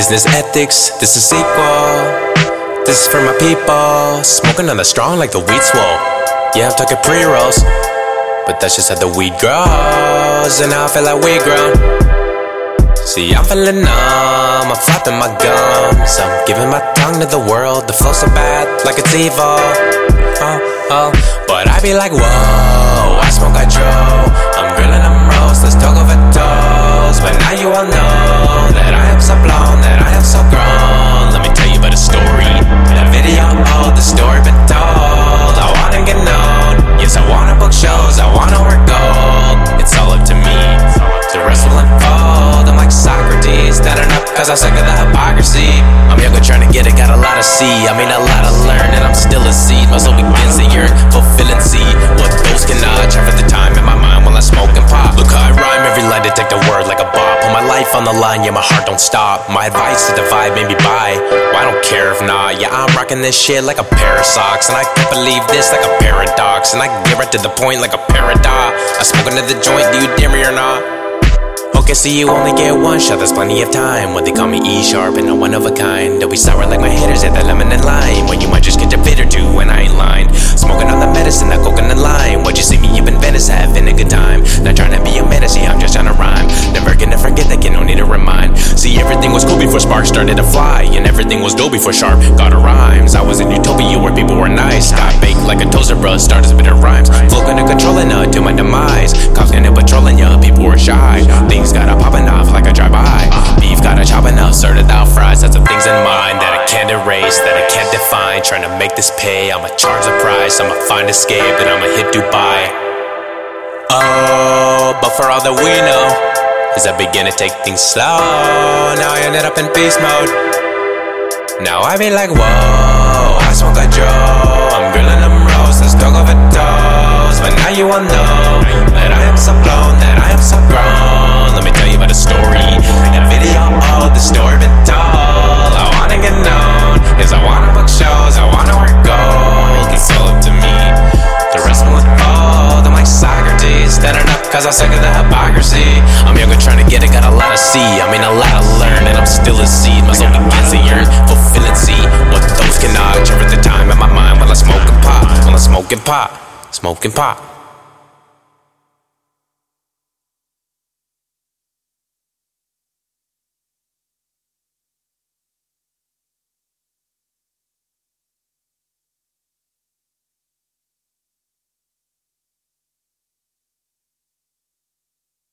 Business ethics, this is sequel. This is for my people. Smoking on the strong like the weed swole. Yeah, I'm talking pre rolls. But that's just how the weed grows. And I feel like we grown. See, I'm feeling numb. I'm flapping my gums. I'm giving my tongue to the world. The flow so bad, like it's evil. Oh, oh. But I be like, whoa, I smoke a Joe. Cause I'm sick of the hypocrisy. I'm younger trying to get it, got a lot to see. I mean, a lot to learn, and I'm still a seed. My soul begins to yearn, fulfilling seed. what those cannot. Try for the time in my mind while I smoke and pop. Look how I rhyme, every line detect a word like a bop. Put my life on the line, yeah, my heart don't stop. My advice is divide, maybe buy. Well, I don't care if not, yeah, I'm rocking this shit like a pair of socks. And I can't believe this like a paradox. And I can get right to the point like a paradox. I smoke another joint, do you dare me or not? Okay, so you only get one shot, there's plenty of time. What they call me E sharp and a one of a kind. Don't be sour like my haters at the lemon and lime. When you might just get a fit or two when I ain't lying. Smoking on the medicine, that coconut lime. What you see me up in Venice, having a good time. Not trying to be a yeah, I'm just trying to rhyme. Never gonna forget that kid, no need to remind. See, everything was cool before sparks started to fly. And everything was dope before sharp got a rhymes. I was in utopia where people were nice. Like a toaster, bruh, started spitting rhymes. Flow gonna controlling her to my demise. Cops gonna patrolling ya, people were shy. Things got a popping off like a drive-by. Beef got a chopping up, started out fries. Had some things in mind that I can't erase, that I can't define. Trying to make this pay, I'ma charge the price. I'ma find escape, then I'ma hit Dubai. Oh, but for all that we know, as I begin to take things slow, now I ended up in beast mode. Now I be like, whoa, I'm sick of the hypocrisy. I'm younger trying to get it, got a lot to see. I mean, a lot to learn, and I'm still a seed. My soul to yearn, fulfilling see what those cannot. Check the time in my mind while I smoke and pop, while I smoke and pop, smoke and pop.